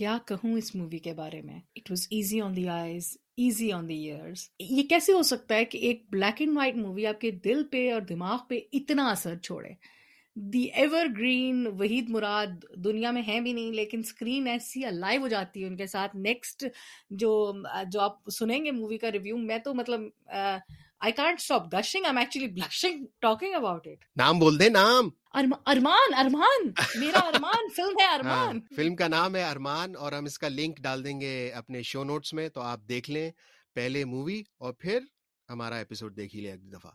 کیا کہوں اس مووی کے بارے میں؟ It was easy on the eyes easy on the ears یہ کیسے ہو سکتا ہے کہ ایک بلیک اینڈ وائٹ مووی آپ کے دل پہ اور دماغ پہ اتنا اثر چھوڑے؟ The evergreen Waheed Murad دنیا میں ہے بھی نہیں لیکن اسکرین ایسی لائیو ہو جاتی ہے ان کے ساتھ. نیکسٹ جو جو آپ سنیں گے مووی کا ریویو میں تو مطلب I can't stop gushing I actually blushing talking about it نام بول دے نام. ارمان ارمان. میرا ارمان. فلم ہے ارمان۔ فلم کا نام ہے ارمان اور ہم اس کا لنک ڈال دیں گے اپنے شو نوٹس میں تو آپ دیکھ لیں پہلے مووی اور پھر ہمارا ایپیسوڈ دیکھ ہی لیں اگلی دفعہ۔